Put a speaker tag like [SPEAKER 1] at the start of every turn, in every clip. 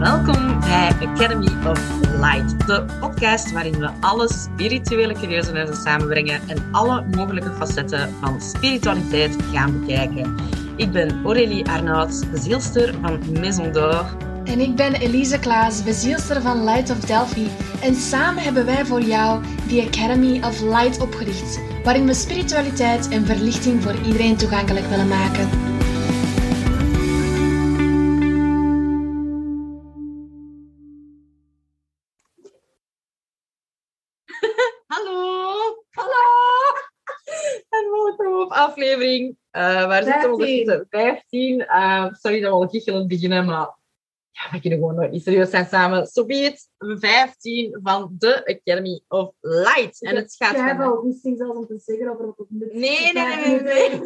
[SPEAKER 1] Welkom bij Academy of Light, de podcast waarin we alle spirituele curieusenissen samenbrengen en alle mogelijke facetten van spiritualiteit gaan bekijken. Ik ben Aurélie Arnaud, bezielster van Maison d'Or.
[SPEAKER 2] En ik ben Elise Klaas, bezielster van Light of Delphi. En samen hebben wij voor jou de Academy of Light opgericht, waarin we spiritualiteit en verlichting voor iedereen toegankelijk willen maken.
[SPEAKER 1] Aflevering. uh, waar zitten we ondertussen? 15. Uh, sorry dat we al gichelend beginnen, maar ja, we kunnen gewoon nooit niet serieus zijn samen. So be it. 15 van de Academy of Light. En het gaat
[SPEAKER 2] Ik heb al goesting zelfs om te zeggen over wat het nut
[SPEAKER 1] Nee, nee, nee, nee.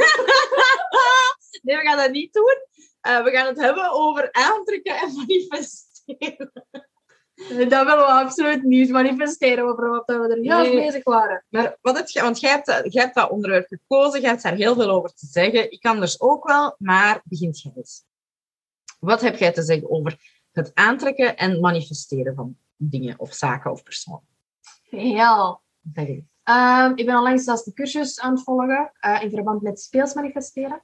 [SPEAKER 1] Nee, nee we gaan dat niet doen. Uh, we gaan het hebben over aantrekken en manifesteren.
[SPEAKER 2] Dat willen we absoluut niet manifesteren over wat we er juist
[SPEAKER 1] Nee.
[SPEAKER 2] bezig waren.
[SPEAKER 1] Maar wat je, want jij hebt, dat- jij hebt dat onderwerp gekozen, jij hebt daar heel veel over te zeggen. Ik kan dus ook wel, maar begint jij eens. Wat heb jij te zeggen over het aantrekken en manifesteren van dingen of zaken of personen?
[SPEAKER 2] Heel.
[SPEAKER 1] Eens.
[SPEAKER 2] Ehm, ik ben onlangs zelfs de cursus aan het volgen eh, in verband met speels manifesteren.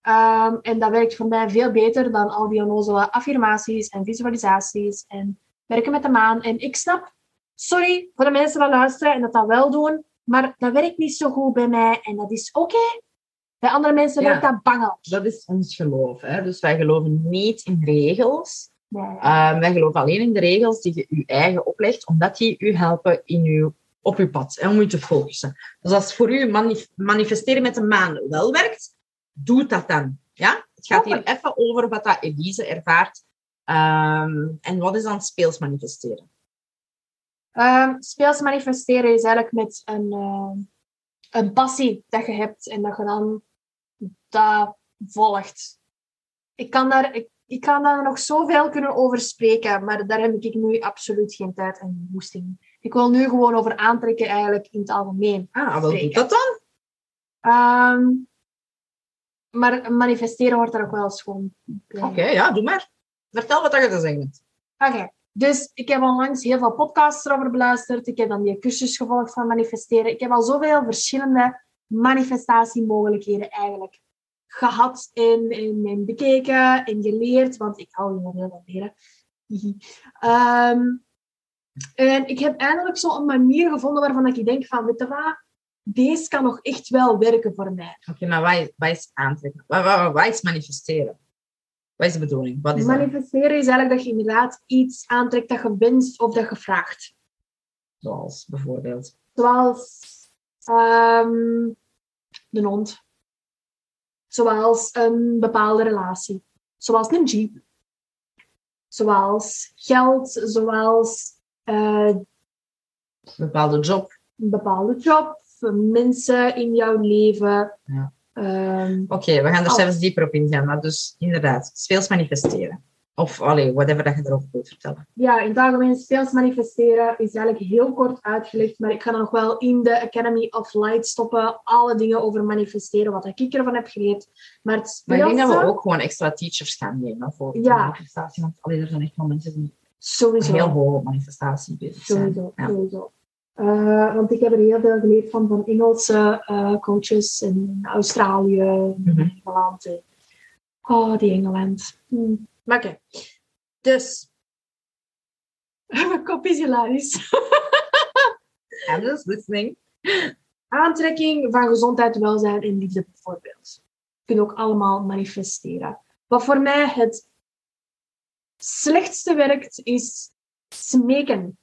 [SPEAKER 2] Ehm, en dat werkt voor mij veel beter dan al die onnozele affirmaties en visualisaties en werken met de maan. En ik snap, sorry voor de mensen die luisteren en dat dat wel doen, maar dat werkt niet zo goed bij mij en dat is oké. Bij andere mensen
[SPEAKER 1] Ja.
[SPEAKER 2] werkt dat bangelijk.
[SPEAKER 1] Dat is ons geloof. Hè? Dus wij geloven niet in regels.
[SPEAKER 2] Nee.
[SPEAKER 1] Ehm, wij geloven alleen in de regels die je je eigen oplegt, omdat die u helpen in uw, op uw pad en om u te focussen. Dus als voor u manif- manifesteren met de maan wel werkt, doe dat dan. Ja? Het gaat hier even over wat dat Elise ervaart. Ehm, en wat is dan speels manifesteren?
[SPEAKER 2] Ehm, speels manifesteren is eigenlijk met een, eh, een passie dat je hebt en dat je dan dat volgt. Ik kan daar, ik, ik kan daar nog zoveel kunnen over spreken, maar daar heb ik nu absoluut geen tijd en goesting. Ik wil nu gewoon over aantrekken eigenlijk in het algemeen.
[SPEAKER 1] Ah, wat doet dat dan?
[SPEAKER 2] Ehm, maar manifesteren wordt er ook wel bij.
[SPEAKER 1] Oké, ja, doe maar. Vertel wat je te zeggen hebt.
[SPEAKER 2] Oké, dus ik heb onlangs heel veel podcasts erover beluisterd. Ik heb dan die cursus gevolgd van manifesteren. Ik heb al zoveel verschillende manifestatiemogelijkheden eigenlijk gehad en, en, en bekeken en geleerd, want ik hou heel veel van leren. Ehm, en ik heb eindelijk zo een manier gevonden waarvan ik denk van, weet je wat, deze kan nog echt wel werken voor mij.
[SPEAKER 1] Oké, maar wat is, wat is aantrekken? Wat, wat, wat is manifesteren? Wat is de bedoeling? Wat is dat?
[SPEAKER 2] Manifesteren is eigenlijk dat je inderdaad iets aantrekt dat je wenst of dat je vraagt.
[SPEAKER 1] Zoals bijvoorbeeld.
[SPEAKER 2] Zoals ehm een hond. Zoals een bepaalde relatie. Zoals een jeep. Zoals geld. Zoals eh,
[SPEAKER 1] Een bepaalde job.
[SPEAKER 2] een bepaalde job. Mensen in jouw leven.
[SPEAKER 1] Ja.
[SPEAKER 2] Ehm,
[SPEAKER 1] Oké, we gaan er
[SPEAKER 2] Oh.
[SPEAKER 1] zelfs dieper op ingaan. Maar dus inderdaad, speels manifesteren. Of allee, whatever dat je erover wilt vertellen.
[SPEAKER 2] ja, in het algemeen speels manifesteren is eigenlijk heel kort uitgelegd, maar ik ga dan nog wel in de Academy of Light stoppen. Alle dingen over manifesteren, wat ik ervan heb geleerd. Maar het
[SPEAKER 1] Maar ik denk dat
[SPEAKER 2] speelse-
[SPEAKER 1] we ook gewoon extra teachers gaan nemen voor
[SPEAKER 2] Ja.
[SPEAKER 1] manifestatie. Want allee, er zijn echt wel mensen die
[SPEAKER 2] Sowieso.
[SPEAKER 1] heel hoog manifestatie bezig zijn.
[SPEAKER 2] Sowieso,
[SPEAKER 1] Ja.
[SPEAKER 2] sowieso. Eh, want ik heb er heel veel geleerd van, van Engelse eh, coaches in Australië,
[SPEAKER 1] Mhm.
[SPEAKER 2] in Engeland. eh. Oh, die Engeland. Hm. Oké. Dus. Mijn kop is hilarisch.
[SPEAKER 1] I'm just listening.
[SPEAKER 2] Aantrekking van gezondheid, welzijn en liefde bijvoorbeeld. Kunnen ook allemaal manifesteren. Wat voor mij het slechtste werkt, is smeken.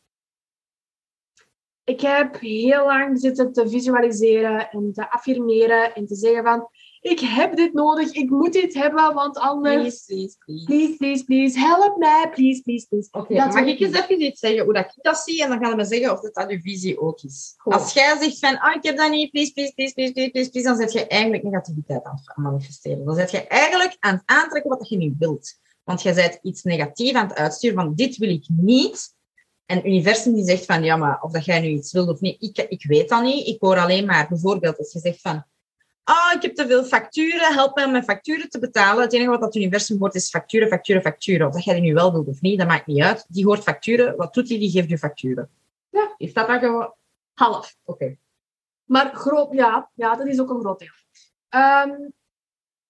[SPEAKER 2] Ik heb heel lang zitten te visualiseren en te affirmeren en te zeggen van ik heb dit nodig, ik moet dit hebben, want anders...
[SPEAKER 1] Please, please, please.
[SPEAKER 2] Please, please, please, help mij, please, please, please.
[SPEAKER 1] Oké, mag ik eens even iets zeggen hoe dat ik dat zie? En dan gaan we me zeggen of dat, dat uw visie ook is.
[SPEAKER 2] Goed.
[SPEAKER 1] Als jij zegt van, ah, ik heb dat niet, please, please, please, please, please, please, please, dan zet je eigenlijk negativiteit aan het manifesteren. Dan zet je eigenlijk aan het aantrekken wat je niet wilt. Want je bent iets negatiefs aan het uitsturen van, dit wil ik niet. En het universum die zegt van, ja, maar of dat jij nu iets wilt of niet, ik, ik weet dat niet. Ik hoor alleen maar, bijvoorbeeld, als je zegt van, ah, ik heb te veel facturen, help mij om mijn facturen te betalen. Het enige wat dat universum hoort is facturen, facturen, facturen. Of dat jij die nu wel wilt of niet, dat maakt niet uit. Die hoort facturen. Wat doet die? Die geeft je facturen.
[SPEAKER 2] Ja.
[SPEAKER 1] Is dat dan gewoon...
[SPEAKER 2] Half.
[SPEAKER 1] Oké.
[SPEAKER 2] Maar groot, ja, ja, dat is ook een groot deel. Ehm,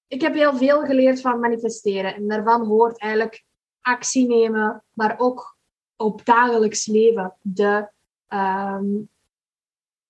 [SPEAKER 2] ik heb heel veel geleerd van manifesteren. En daarvan hoort eigenlijk actie nemen, maar ook op dagelijks leven. De, ehm,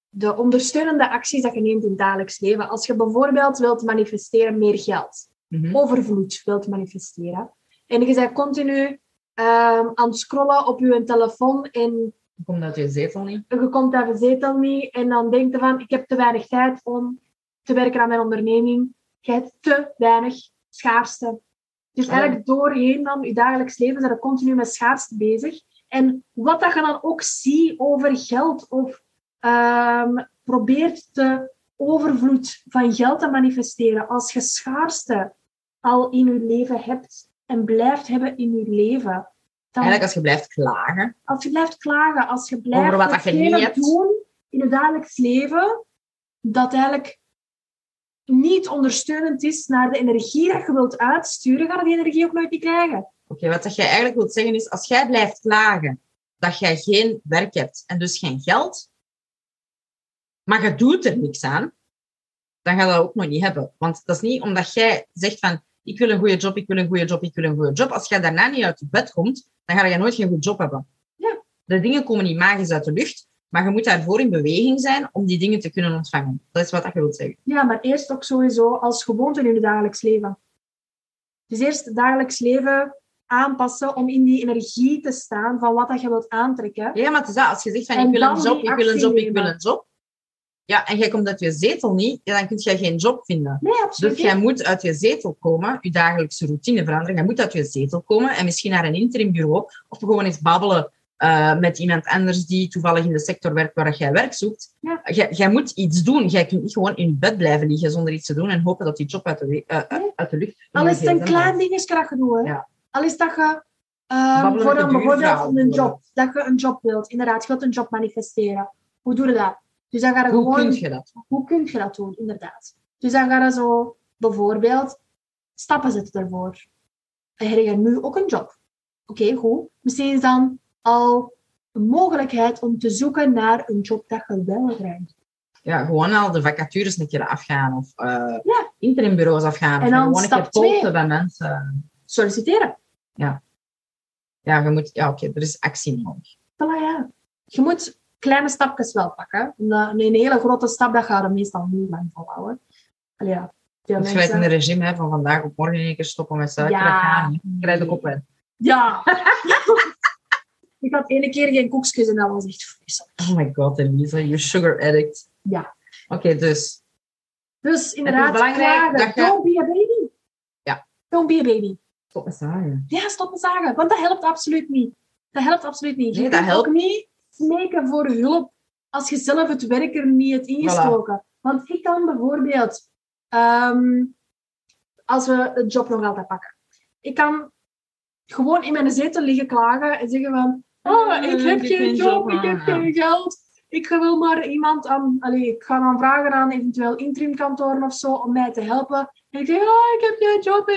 [SPEAKER 2] de ondersteunende acties dat je neemt in het dagelijks leven. Als je bijvoorbeeld wilt manifesteren meer geld,
[SPEAKER 1] Mhm.
[SPEAKER 2] overvloed wilt manifesteren. En je bent continu ehm, aan het scrollen op je telefoon en
[SPEAKER 1] Komt uit je zetel niet?
[SPEAKER 2] je komt uit de zetel niet en dan denk je van, ik heb te weinig tijd om te werken aan mijn onderneming. Je hebt te weinig schaarste. Dus eigenlijk doorheen dan je dagelijks leven zijn we continu met schaarste bezig. En wat dat je dan ook ziet over geld of ehm, probeert de overvloed van geld te manifesteren, als je schaarste al in je leven hebt en blijft hebben in je leven, dan
[SPEAKER 1] Eigenlijk als je blijft klagen.
[SPEAKER 2] als je blijft klagen, als je blijft
[SPEAKER 1] Over wat dat je niet hebt.
[SPEAKER 2] doen in het dagelijks leven, dat eigenlijk niet ondersteunend is naar de energie dat je wilt uitsturen, ga je die energie ook nooit niet krijgen.
[SPEAKER 1] Oké, wat dat jij eigenlijk wilt zeggen is, als jij blijft klagen dat jij geen werk hebt en dus geen geld, maar je doet er niks aan, dan ga je dat ook nog niet hebben. Want dat is niet omdat jij zegt van, ik wil een goede job, ik wil een goede job, ik wil een goede job. Als jij daarna niet uit je bed komt, dan ga je nooit geen goede job hebben.
[SPEAKER 2] Ja.
[SPEAKER 1] De dingen komen niet magisch uit de lucht, maar je moet daarvoor in beweging zijn om die dingen te kunnen ontvangen. Dat is wat dat je wilt zeggen.
[SPEAKER 2] Ja, maar eerst ook sowieso als gewoonte in je dagelijks leven. Dus eerst het dagelijks leven aanpassen om in die energie te staan van wat dat je wilt aantrekken.
[SPEAKER 1] Ja, maar het is dat. Als je zegt van,
[SPEAKER 2] En
[SPEAKER 1] ik wil een job, ik wil een job, ik wil een job. Ja, en jij komt uit je zetel niet, dan kun je geen job vinden.
[SPEAKER 2] Nee, absoluut
[SPEAKER 1] Dus jij moet uit je zetel komen, je dagelijkse routine veranderen. Jij moet uit je zetel komen en misschien naar een interimbureau of gewoon eens babbelen eh, met iemand anders die toevallig in de sector werkt waar jij werk zoekt.
[SPEAKER 2] Ja.
[SPEAKER 1] Jij, jij moet iets doen. Jij kunt niet gewoon in bed blijven liggen zonder iets te doen en hopen dat die job uit de, eh,
[SPEAKER 2] Nee.
[SPEAKER 1] uit de lucht
[SPEAKER 2] Al is het een klein dingetje dat je doet.
[SPEAKER 1] Ja.
[SPEAKER 2] Al is dat je
[SPEAKER 1] Babbelen
[SPEAKER 2] voor een, bijvoorbeeld een job, dat je een job wilt. Inderdaad, je wilt een job manifesteren. Hoe doe je dat? Dus dan ga je
[SPEAKER 1] Hoe
[SPEAKER 2] gewoon...
[SPEAKER 1] kun je dat?
[SPEAKER 2] Hoe kun je dat doen, inderdaad? Dus dan ga je zo bijvoorbeeld stappen zetten ervoor. En heb je nu ook een job? Oké, goed. Misschien is dan al een mogelijkheid om te zoeken naar een job dat je wel.
[SPEAKER 1] Ja, gewoon al de vacatures een keer afgaan of eh
[SPEAKER 2] Ja.
[SPEAKER 1] interimbureaus afgaan.
[SPEAKER 2] En dan
[SPEAKER 1] gewoon een keer polsen bij mensen.
[SPEAKER 2] Solliciteren.
[SPEAKER 1] Ja, je moet, ja oké, er is actie nodig.
[SPEAKER 2] Voilà, ja. Je moet kleine stapjes wel pakken. Omdat Een hele grote stap, dat gaat er meestal niet lang volhouden. Allee, ja. Veel
[SPEAKER 1] Het
[SPEAKER 2] mensen...
[SPEAKER 1] een regime hè, van vandaag op morgen één keer stoppen met suiker.
[SPEAKER 2] Ja.
[SPEAKER 1] Dat gaat niet. De kop uit.
[SPEAKER 2] Ja. ik had ene keer geen koekjes en dat was echt vreselijk.
[SPEAKER 1] Oh my god, Elisa, you sugar addict.
[SPEAKER 2] Ja.
[SPEAKER 1] Oké, dus
[SPEAKER 2] Dus inderdaad,
[SPEAKER 1] belangrijk dat je-
[SPEAKER 2] Don't be a baby.
[SPEAKER 1] Ja.
[SPEAKER 2] Don't be a baby.
[SPEAKER 1] stop met zagen.
[SPEAKER 2] Ja, stop met zagen. Want dat helpt absoluut niet. Dat helpt absoluut niet. Je
[SPEAKER 1] Nee, dat helpt.
[SPEAKER 2] ook niet smeken voor hulp als je zelf het werk er niet hebt ingestoken. Want ik kan bijvoorbeeld, ehm, als we het job nog altijd pakken, ik kan gewoon in mijn zetel liggen klagen en zeggen van, oh, ik heb geen job, ik heb geen geld. Ik wil maar iemand aan, allee, ik ga dan vragen aan eventueel interimkantoren of zo om mij te helpen. En ik zeg, oh, ik heb geen job.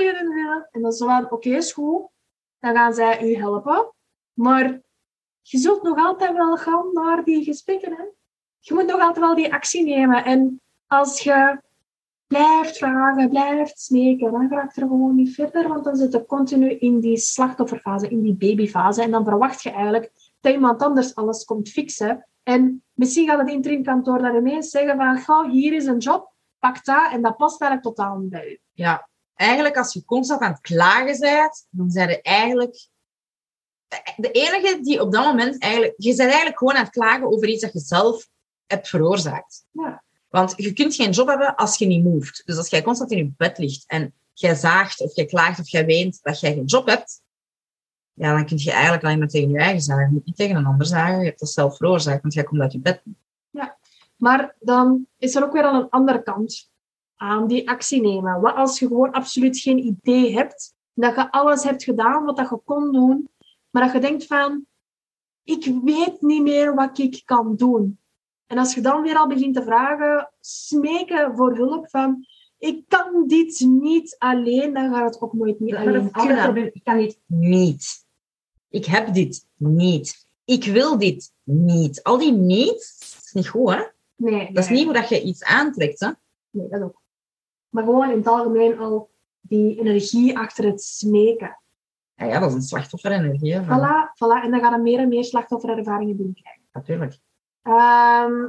[SPEAKER 2] En dan zo van, oké, is goed. Dan gaan zij u helpen. Maar je zult nog altijd wel gaan naar die gesprekken. Hè? Je moet nog altijd wel die actie nemen. En als je blijft vragen, blijft smeken, dan raakt er gewoon niet verder. Want dan zit je continu in die slachtofferfase, in die babyfase. En dan verwacht je eigenlijk dat iemand anders alles komt fixen. En misschien gaat het interimkantoor dan ineens zeggen van, ga, hier is een job, pak dat. En dat past eigenlijk totaal niet bij u.
[SPEAKER 1] Ja, eigenlijk als je constant aan het klagen bent, dan zijn je eigenlijk de enige die op dat moment eigenlijk... Je bent eigenlijk gewoon aan het klagen over iets dat je zelf hebt veroorzaakt.
[SPEAKER 2] Ja.
[SPEAKER 1] Want je kunt geen job hebben als je niet moved. Dus als jij constant in je bed ligt en jij zaagt of jij klaagt of jij weent dat jij geen job hebt, ja, dan kun je eigenlijk alleen maar tegen je eigen zagen. Niet tegen een ander zagen. Je hebt dat zelf veroorzaakt, want jij komt uit je bed.
[SPEAKER 2] Maar dan is er ook weer aan een andere kant aan die actie nemen. Wat als je gewoon absoluut geen idee hebt, dat je alles hebt gedaan wat dat je kon doen, maar dat je denkt van, ik weet niet meer wat ik kan doen. En als je dan weer al begint te vragen, smeken voor hulp van ik kan dit niet alleen, dan gaat het ook nooit niet alleen.
[SPEAKER 1] kunnen. Ik kan dit niet. Ik heb dit niet. Ik wil dit niet. Al die niet is niet goed, hè?
[SPEAKER 2] Nee,
[SPEAKER 1] Dat is niet hoe dat je iets aantrekt, hè?
[SPEAKER 2] Nee, dat ook. Maar gewoon in het algemeen al die energie achter het smeken.
[SPEAKER 1] Ja, ja dat is een slachtofferenergie. hè, van-
[SPEAKER 2] Voilà, voilà. En dan gaan er meer en meer slachtofferervaringen binnenkrijgen.
[SPEAKER 1] Natuurlijk.
[SPEAKER 2] Ehm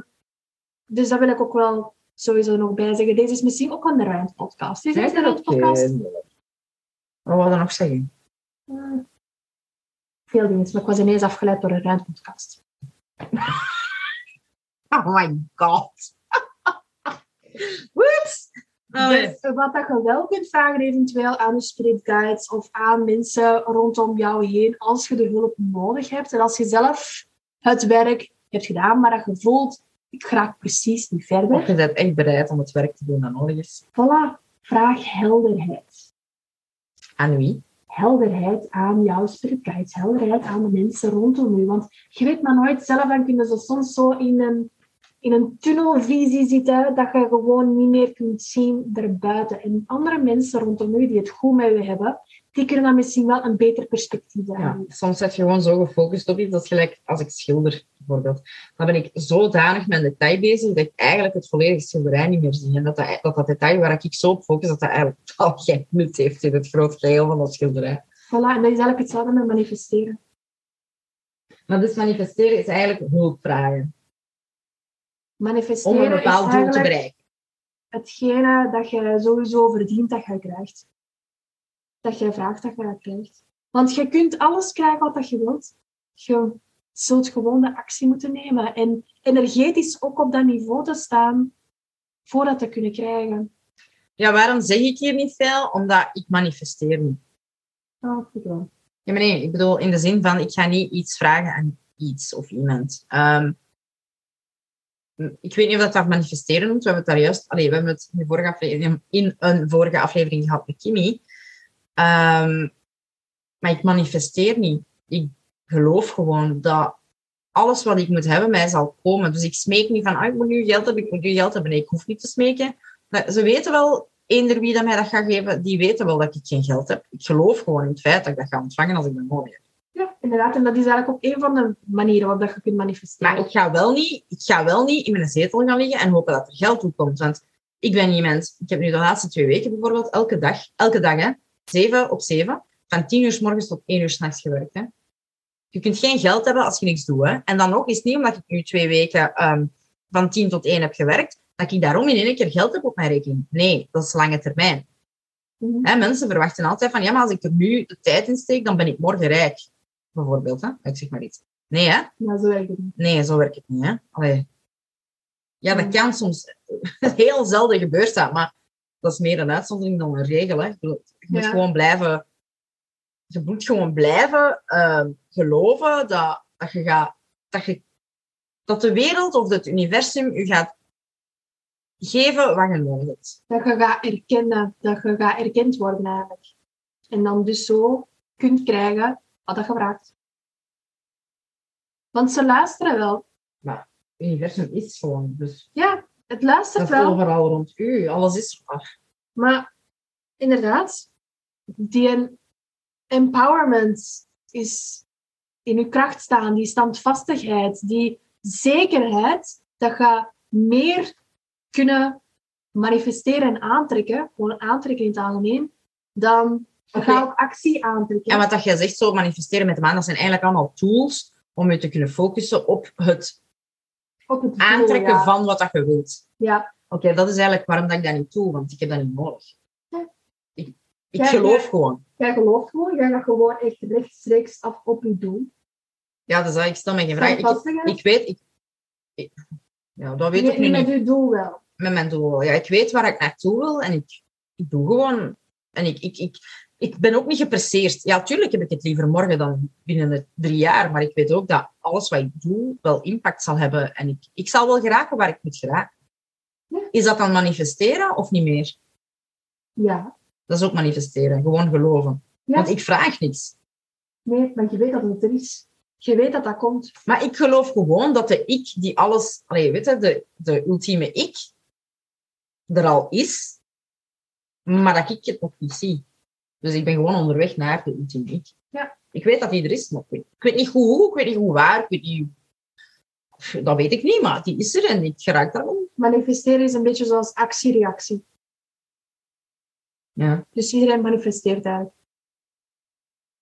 [SPEAKER 2] dus dat wil ik ook wel sowieso nog bij zeggen. Deze is misschien ook een ruimtepodcast. Is het een ruimtepodcast?
[SPEAKER 1] Wat wou je nog zeggen?
[SPEAKER 2] Hmm. Veel dingen, maar ik was ineens afgeleid door een ruimtepodcast.
[SPEAKER 1] Oh my god. Whoops.
[SPEAKER 2] Dus wat dat je wel kunt vragen eventueel aan je spirit guides of aan mensen rondom jou heen als je de hulp nodig hebt. En als je zelf het werk hebt gedaan, maar dat je voelt, ik precies niet verder.
[SPEAKER 1] Of je bent echt bereid om het werk te doen dat nodig is.
[SPEAKER 2] Voilà, vraag helderheid.
[SPEAKER 1] Aan wie?
[SPEAKER 2] Helderheid aan jouw spirit guides, helderheid aan de mensen rondom u. Want je weet maar nooit zelf, dan kunnen ze soms zo in een, in een tunnelvisie zitten, dat je gewoon niet meer kunt zien erbuiten. En andere mensen rondom u die het goed met u hebben, die kunnen dan misschien wel een beter perspectief
[SPEAKER 1] Ja,
[SPEAKER 2] hebben.
[SPEAKER 1] soms zit je gewoon zo gefocust op iets. Dat is gelijk als ik schilder, bijvoorbeeld. Dan ben ik zodanig met een detail bezig dat ik eigenlijk het volledige schilderij niet meer zie. En dat dat, dat, dat detail waar ik zo op focus, dat dat eigenlijk totaal geen nut heeft in het grote geheel van dat schilderij.
[SPEAKER 2] Voilà, en dat is eigenlijk hetzelfde met manifesteren.
[SPEAKER 1] Maar dus manifesteren is eigenlijk hulp vragen.
[SPEAKER 2] Manifesteren
[SPEAKER 1] Om een bepaald doel te bereiken.
[SPEAKER 2] hetgene dat je sowieso verdient dat je krijgt. Dat je vraagt dat je dat krijgt. Want je kunt alles krijgen wat je wilt. Je zult gewoon de actie moeten nemen. En energetisch ook op dat niveau te staan voor dat te kunnen krijgen.
[SPEAKER 1] Ja, waarom zeg ik hier niet veel? Omdat ik manifesteer niet.
[SPEAKER 2] Oh, goed wel.
[SPEAKER 1] Ja, maar nee, ik bedoel in de zin van, ik ga niet iets vragen aan iets of iemand. Ehm, ik weet niet of dat dat manifesteren noemt. We hebben het daar juist... Allee, we hebben het in, vorige aflevering, in een vorige aflevering gehad met Kimmy. Ehm, maar ik manifesteer niet. Ik geloof gewoon dat alles wat ik moet hebben, mij zal komen. Dus ik smeek niet van, ah, ik moet nu geld hebben, ik moet nu geld hebben. Nee, ik hoef niet te smeken. Maar ze weten wel, eender wie dat mij dat gaat geven, die weten wel dat ik geen geld heb. Ik geloof gewoon in het feit dat ik dat ga ontvangen als ik dat nodig heb.
[SPEAKER 2] Ja, inderdaad. En dat is eigenlijk ook een van de manieren waarop dat je kunt manifesteren.
[SPEAKER 1] Maar ik ga, wel niet, ik ga wel niet in mijn zetel gaan liggen en hopen dat er geld toe komt. Want ik ben iemand, ik heb nu de laatste twee weken bijvoorbeeld elke dag, elke dag hè, zeven op zeven, van tien uur s morgens tot één uur s'nachts gewerkt. Hè. Je kunt geen geld hebben als je niks doet. Hè. En dan ook is het niet omdat ik nu twee weken ehm, van tien tot één heb gewerkt, dat ik daarom in één keer geld heb op mijn rekening. Nee, dat is lange termijn.
[SPEAKER 2] Mhm.
[SPEAKER 1] Hè, mensen verwachten altijd van, ja, maar als ik er nu de tijd in steek, dan ben ik morgen rijk. Bijvoorbeeld, hè. ik zeg maar iets. Nee, hè.
[SPEAKER 2] Ja, zo werkt het niet.
[SPEAKER 1] Nee, zo werkt het niet. Hè? Allee. Ja, dat kan soms heel zelden gebeurt dat, maar dat is meer een uitzondering dan een regel. Hè? Je moet
[SPEAKER 2] Ja.
[SPEAKER 1] gewoon blijven, je moet gewoon blijven eh, geloven dat, dat, je gaat, dat, je, dat de wereld of het universum je gaat geven wat je nodig hebt.
[SPEAKER 2] Dat je gaat erkennen, dat je gaat erkend worden eigenlijk. En dan dus zo kunt krijgen wat dat je vraagt. Want ze luisteren wel.
[SPEAKER 1] Het universum is gewoon, dus
[SPEAKER 2] Ja, het luistert
[SPEAKER 1] dat
[SPEAKER 2] wel.
[SPEAKER 1] overal rond u. Alles is er.
[SPEAKER 2] Maar inderdaad, die empowerment is in uw kracht staan, die standvastigheid, die zekerheid dat je meer kunnen manifesteren en aantrekken, gewoon aantrekken in het algemeen, dan
[SPEAKER 1] Oké.
[SPEAKER 2] ga ook actie aantrekken.
[SPEAKER 1] En wat dat jij zegt, zo manifesteren met de maan, dat zijn eigenlijk allemaal tools om je te kunnen focussen op het Aantrekken
[SPEAKER 2] ja.
[SPEAKER 1] van wat dat je wilt.
[SPEAKER 2] Ja,
[SPEAKER 1] Oké, dat is eigenlijk waarom dat ik dat niet doe, want ik heb dat niet nodig.
[SPEAKER 2] Ja.
[SPEAKER 1] Ik, geloof
[SPEAKER 2] ja.
[SPEAKER 1] gewoon.
[SPEAKER 2] jij gelooft gewoon, jij gaat gewoon echt rechtstreeks af op je doel.
[SPEAKER 1] Ja, dus ik stel me geen vraag. Ik, weet, ik, ik- ja, dat weet
[SPEAKER 2] Nee,
[SPEAKER 1] ik nu
[SPEAKER 2] niet
[SPEAKER 1] niet
[SPEAKER 2] met je doel wel.
[SPEAKER 1] met mijn doel. Ja, ik weet waar ik naartoe wil en ik, ik doe gewoon. En ik, ik, ik, ik ben ook niet gepresseerd. Ja, tuurlijk heb ik het liever morgen dan binnen de drie jaar, maar ik weet ook dat alles wat ik doe wel impact zal hebben en ik, ik zal wel geraken waar ik moet geraken. Is dat dan manifesteren of niet meer?
[SPEAKER 2] Ja.
[SPEAKER 1] Dat is ook manifesteren, gewoon geloven.
[SPEAKER 2] ja.
[SPEAKER 1] Want ik vraag niks.
[SPEAKER 2] Nee, maar je weet dat het er is. Je weet dat dat komt.
[SPEAKER 1] Maar ik geloof gewoon dat de ik die alles... Allee, weet je, de, de ultieme ik er al is, maar dat ik het nog niet zie. Dus ik ben gewoon onderweg naar de ik.
[SPEAKER 2] Ja.
[SPEAKER 1] Ik weet dat die er is, maar ik weet, ik weet niet hoe, ik weet niet hoe waar, ik weet niet... Dat weet ik niet, maar die is er en ik geraak daar wel.
[SPEAKER 2] Manifesteren is een beetje zoals actie-reactie.
[SPEAKER 1] Ja.
[SPEAKER 2] Dus iedereen manifesteert eigenlijk.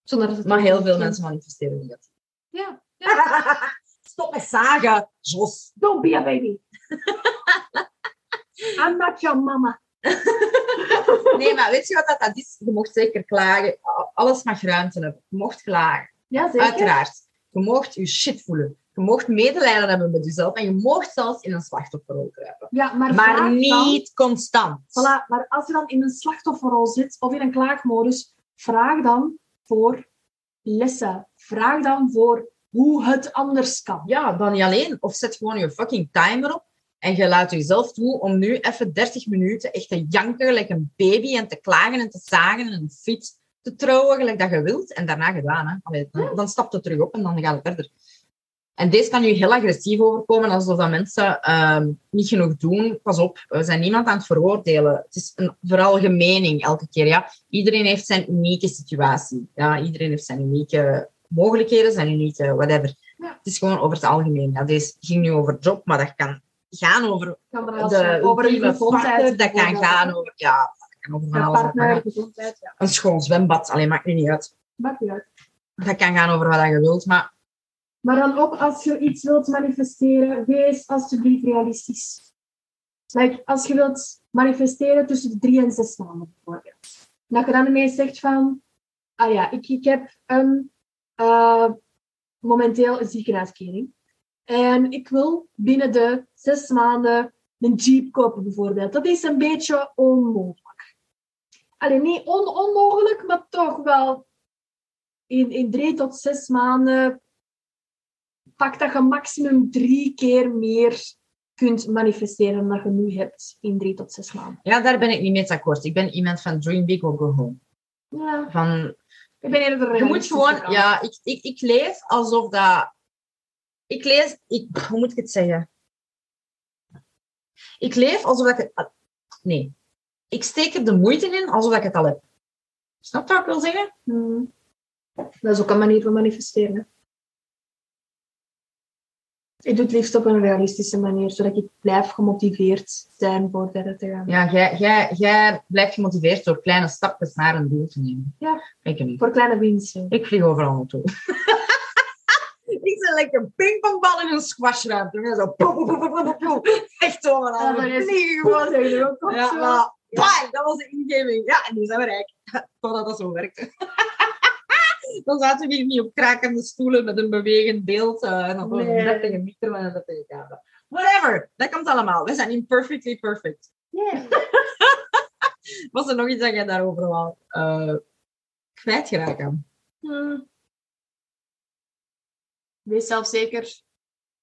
[SPEAKER 2] Zonder dat
[SPEAKER 1] Maar heel veel
[SPEAKER 2] mensen.
[SPEAKER 1] mensen manifesteren negatief.
[SPEAKER 2] Ja.
[SPEAKER 1] Stop met zagen, Jos.
[SPEAKER 2] Don't be a baby. I'm not your mama.
[SPEAKER 1] Nee, maar weet je wat dat, dat is? Je mocht zeker klagen. Alles mag ruimte hebben. Je mocht klagen.
[SPEAKER 2] Ja, zeker.
[SPEAKER 1] Uiteraard. Je mocht je shit voelen. Je mocht medelijden hebben met jezelf. En je mocht zelfs in een slachtofferrol kruipen.
[SPEAKER 2] Ja, maar,
[SPEAKER 1] Maar
[SPEAKER 2] dan-
[SPEAKER 1] niet constant.
[SPEAKER 2] Voilà, maar als je dan in een slachtofferrol zit of in een klaagmodus, vraag dan voor lessen. Vraag dan voor hoe het anders kan.
[SPEAKER 1] Ja, dan niet alleen. Of zet gewoon je fucking timer op. En je laat jezelf toe om nu even 30 minuten echt te janken gelijk een baby. En te klagen en te zagen en fit te trouwen gelijk dat je wilt. En daarna gedaan. Hè. Allee, dan, dan stapt het terug op en dan gaat het verder. En deze kan nu heel agressief overkomen, alsof dat mensen ehm, niet genoeg doen. Pas op, we zijn niemand aan het veroordelen. Het is een veralgemening elke keer. Ja. Iedereen heeft zijn unieke situatie. Ja. Iedereen heeft zijn unieke mogelijkheden, zijn unieke whatever.
[SPEAKER 2] Ja.
[SPEAKER 1] Het is gewoon over het algemeen. Ja. Deze ging nu over job, maar dat kan gaan over
[SPEAKER 2] er
[SPEAKER 1] de
[SPEAKER 2] over een gezondheid.
[SPEAKER 1] Dat kan gaan over... Ja, dat kan over van
[SPEAKER 2] partner, gezondheid, ja.
[SPEAKER 1] Een schoon zwembad, alleen maakt nu niet uit.
[SPEAKER 2] Maakt niet uit.
[SPEAKER 1] Dat kan gaan over wat je wilt, maar
[SPEAKER 2] Maar dan ook als je iets wilt manifesteren, wees alsjeblieft realistisch. Like, als je wilt manifesteren tussen de drie en zes maanden bijvoorbeeld. Dat je dan ineens zegt van, ah ja, ik, ik heb een, eh, momenteel een ziekenhuiskering. En ik wil binnen de zes maanden een jeep kopen bijvoorbeeld. Dat is een beetje onmogelijk. Alleen niet on onmogelijk, maar toch wel in, in drie tot zes maanden pak dat je maximum drie keer meer kunt manifesteren dan je nu hebt in drie tot zes maanden.
[SPEAKER 1] ja, daar ben ik niet mee akkoord. Ik ben iemand van dream big or go home.
[SPEAKER 2] Ja,
[SPEAKER 1] Van,
[SPEAKER 2] ik ben eerder
[SPEAKER 1] je moet gewoon...
[SPEAKER 2] kant.
[SPEAKER 1] Ja, ik, ik, ik leef alsof dat... Ik lees... Ik, hoe moet ik het zeggen? Ik leef alsof ik het... Nee. Ik steek er de moeite in alsof ik het al heb. Snap je wat ik wil zeggen?
[SPEAKER 2] Hmm. Dat is ook een manier van manifesteren. Ik doe het liefst op een realistische manier, zodat ik blijf gemotiveerd zijn voor verder te gaan.
[SPEAKER 1] Ja, jij, jij, jij blijft gemotiveerd door kleine stapjes naar een doel te nemen.
[SPEAKER 2] Ja.
[SPEAKER 1] Ik niet.
[SPEAKER 2] Voor kleine winsten.
[SPEAKER 1] Ik vlieg overal naartoe. ben lekker een pingpongbal in een squashruimte. En zo. poe, poe, poe, poe, poe, poe. Echt zo.
[SPEAKER 2] Ja,
[SPEAKER 1] Ja,
[SPEAKER 2] dat
[SPEAKER 1] Ja, voilà. Dat was de ingeving. Ja, en nu zijn we rijk. Totdat dat zo werkte. dan zaten we hier niet op krakende stoelen met een bewegend beeld. eh, en dan
[SPEAKER 2] Nee.
[SPEAKER 1] een 30 meter met een 30 camera. Whatever, dat komt allemaal. We zijn imperfectly perfect.
[SPEAKER 2] Ja.
[SPEAKER 1] Was er nog iets dat jij daarover wou uh, kwijtgeraken?
[SPEAKER 2] Hmm. Wees zelfzeker.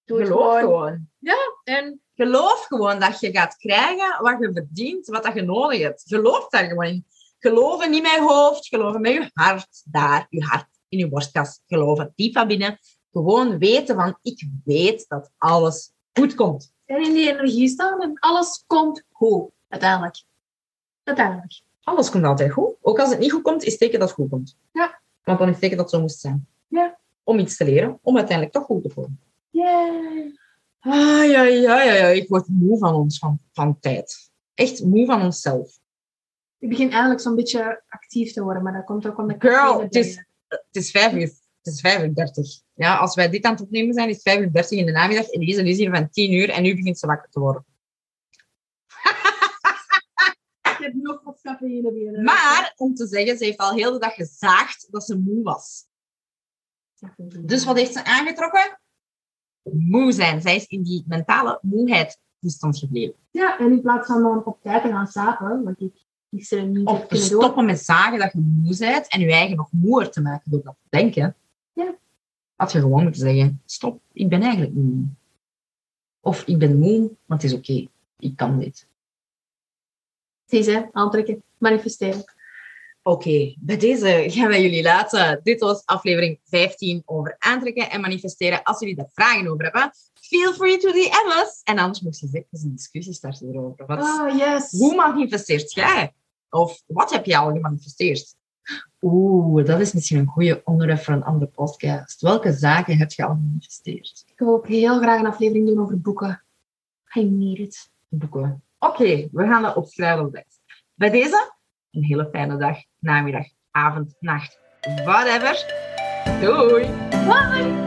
[SPEAKER 2] Doe het
[SPEAKER 1] Geloof
[SPEAKER 2] gewoon.
[SPEAKER 1] gewoon. Ja, en geloof gewoon dat je gaat krijgen wat je verdient, wat dat je nodig hebt. Geloof daar gewoon in. Geloven niet met je hoofd, geloven met je hart. Daar, je hart in je borstkas. Geloven diep van binnen. Gewoon weten van, ik weet dat alles goed komt.
[SPEAKER 2] En in die energie staan en alles komt goed. Uiteindelijk. Uiteindelijk.
[SPEAKER 1] Alles komt altijd goed. Ook als het niet goed komt, is teken dat het goed komt.
[SPEAKER 2] Ja.
[SPEAKER 1] Want dan is teken dat het zo moest zijn.
[SPEAKER 2] Ja.
[SPEAKER 1] Om iets te leren, om uiteindelijk toch goed te worden.
[SPEAKER 2] Yay.
[SPEAKER 1] Ah, ja, ja, ja, ja. Ik word moe van ons, van, van tijd. Echt moe van onszelf.
[SPEAKER 2] Ik begin eigenlijk zo'n beetje actief te worden, maar dat komt ook omdat ik
[SPEAKER 1] Girl, het is-. Het is vijf uur. Het is vijf uur dertig. Ja, als wij dit aan het opnemen zijn, is het vijf uur dertig in de namiddag. Elise is hier van tien uur en nu begint ze wakker te worden.
[SPEAKER 2] Ik heb nog wat cafeïne binnen.
[SPEAKER 1] Maar, om te zeggen, ze heeft al heel de dag gezaagd dat ze moe was. Dus wat heeft ze aangetrokken? Moe zijn. Zij is in die mentale moeheid toestand gebleven.
[SPEAKER 2] Ja, en in plaats van dan op tijd te gaan zagen, want ik, ik ze niet
[SPEAKER 1] Of te
[SPEAKER 2] doen.
[SPEAKER 1] stoppen met zagen dat je moe bent en je eigen nog moeer te maken door dat te denken.
[SPEAKER 2] Ja.
[SPEAKER 1] Had je gewoon moeten zeggen, stop, ik ben eigenlijk niet moe. Of ik ben moe, maar het is oké. Ik kan dit.
[SPEAKER 2] Zie ze, aantrekken, manifesteren.
[SPEAKER 1] Oké, bij deze gaan wij jullie laten. Dit was aflevering 15 over aantrekken en manifesteren. Als jullie daar vragen over hebben, feel free to DM us. En anders moest je zeggen, een discussie starten erover. Wat,
[SPEAKER 2] Oh, yes.
[SPEAKER 1] Hoe manifesteert jij? Of wat heb je al gemanifesteerd? Oeh, dat is misschien een goede onderwerp voor een andere podcast. Welke zaken heb je al gemanifesteerd?
[SPEAKER 2] Ik wil ook heel graag een aflevering doen over boeken. I need it.
[SPEAKER 1] Boeken. Oké, we gaan dat opschrijven op. Bij deze, een hele fijne dag, namiddag, avond, nacht, whatever. Doei!
[SPEAKER 2] Bye!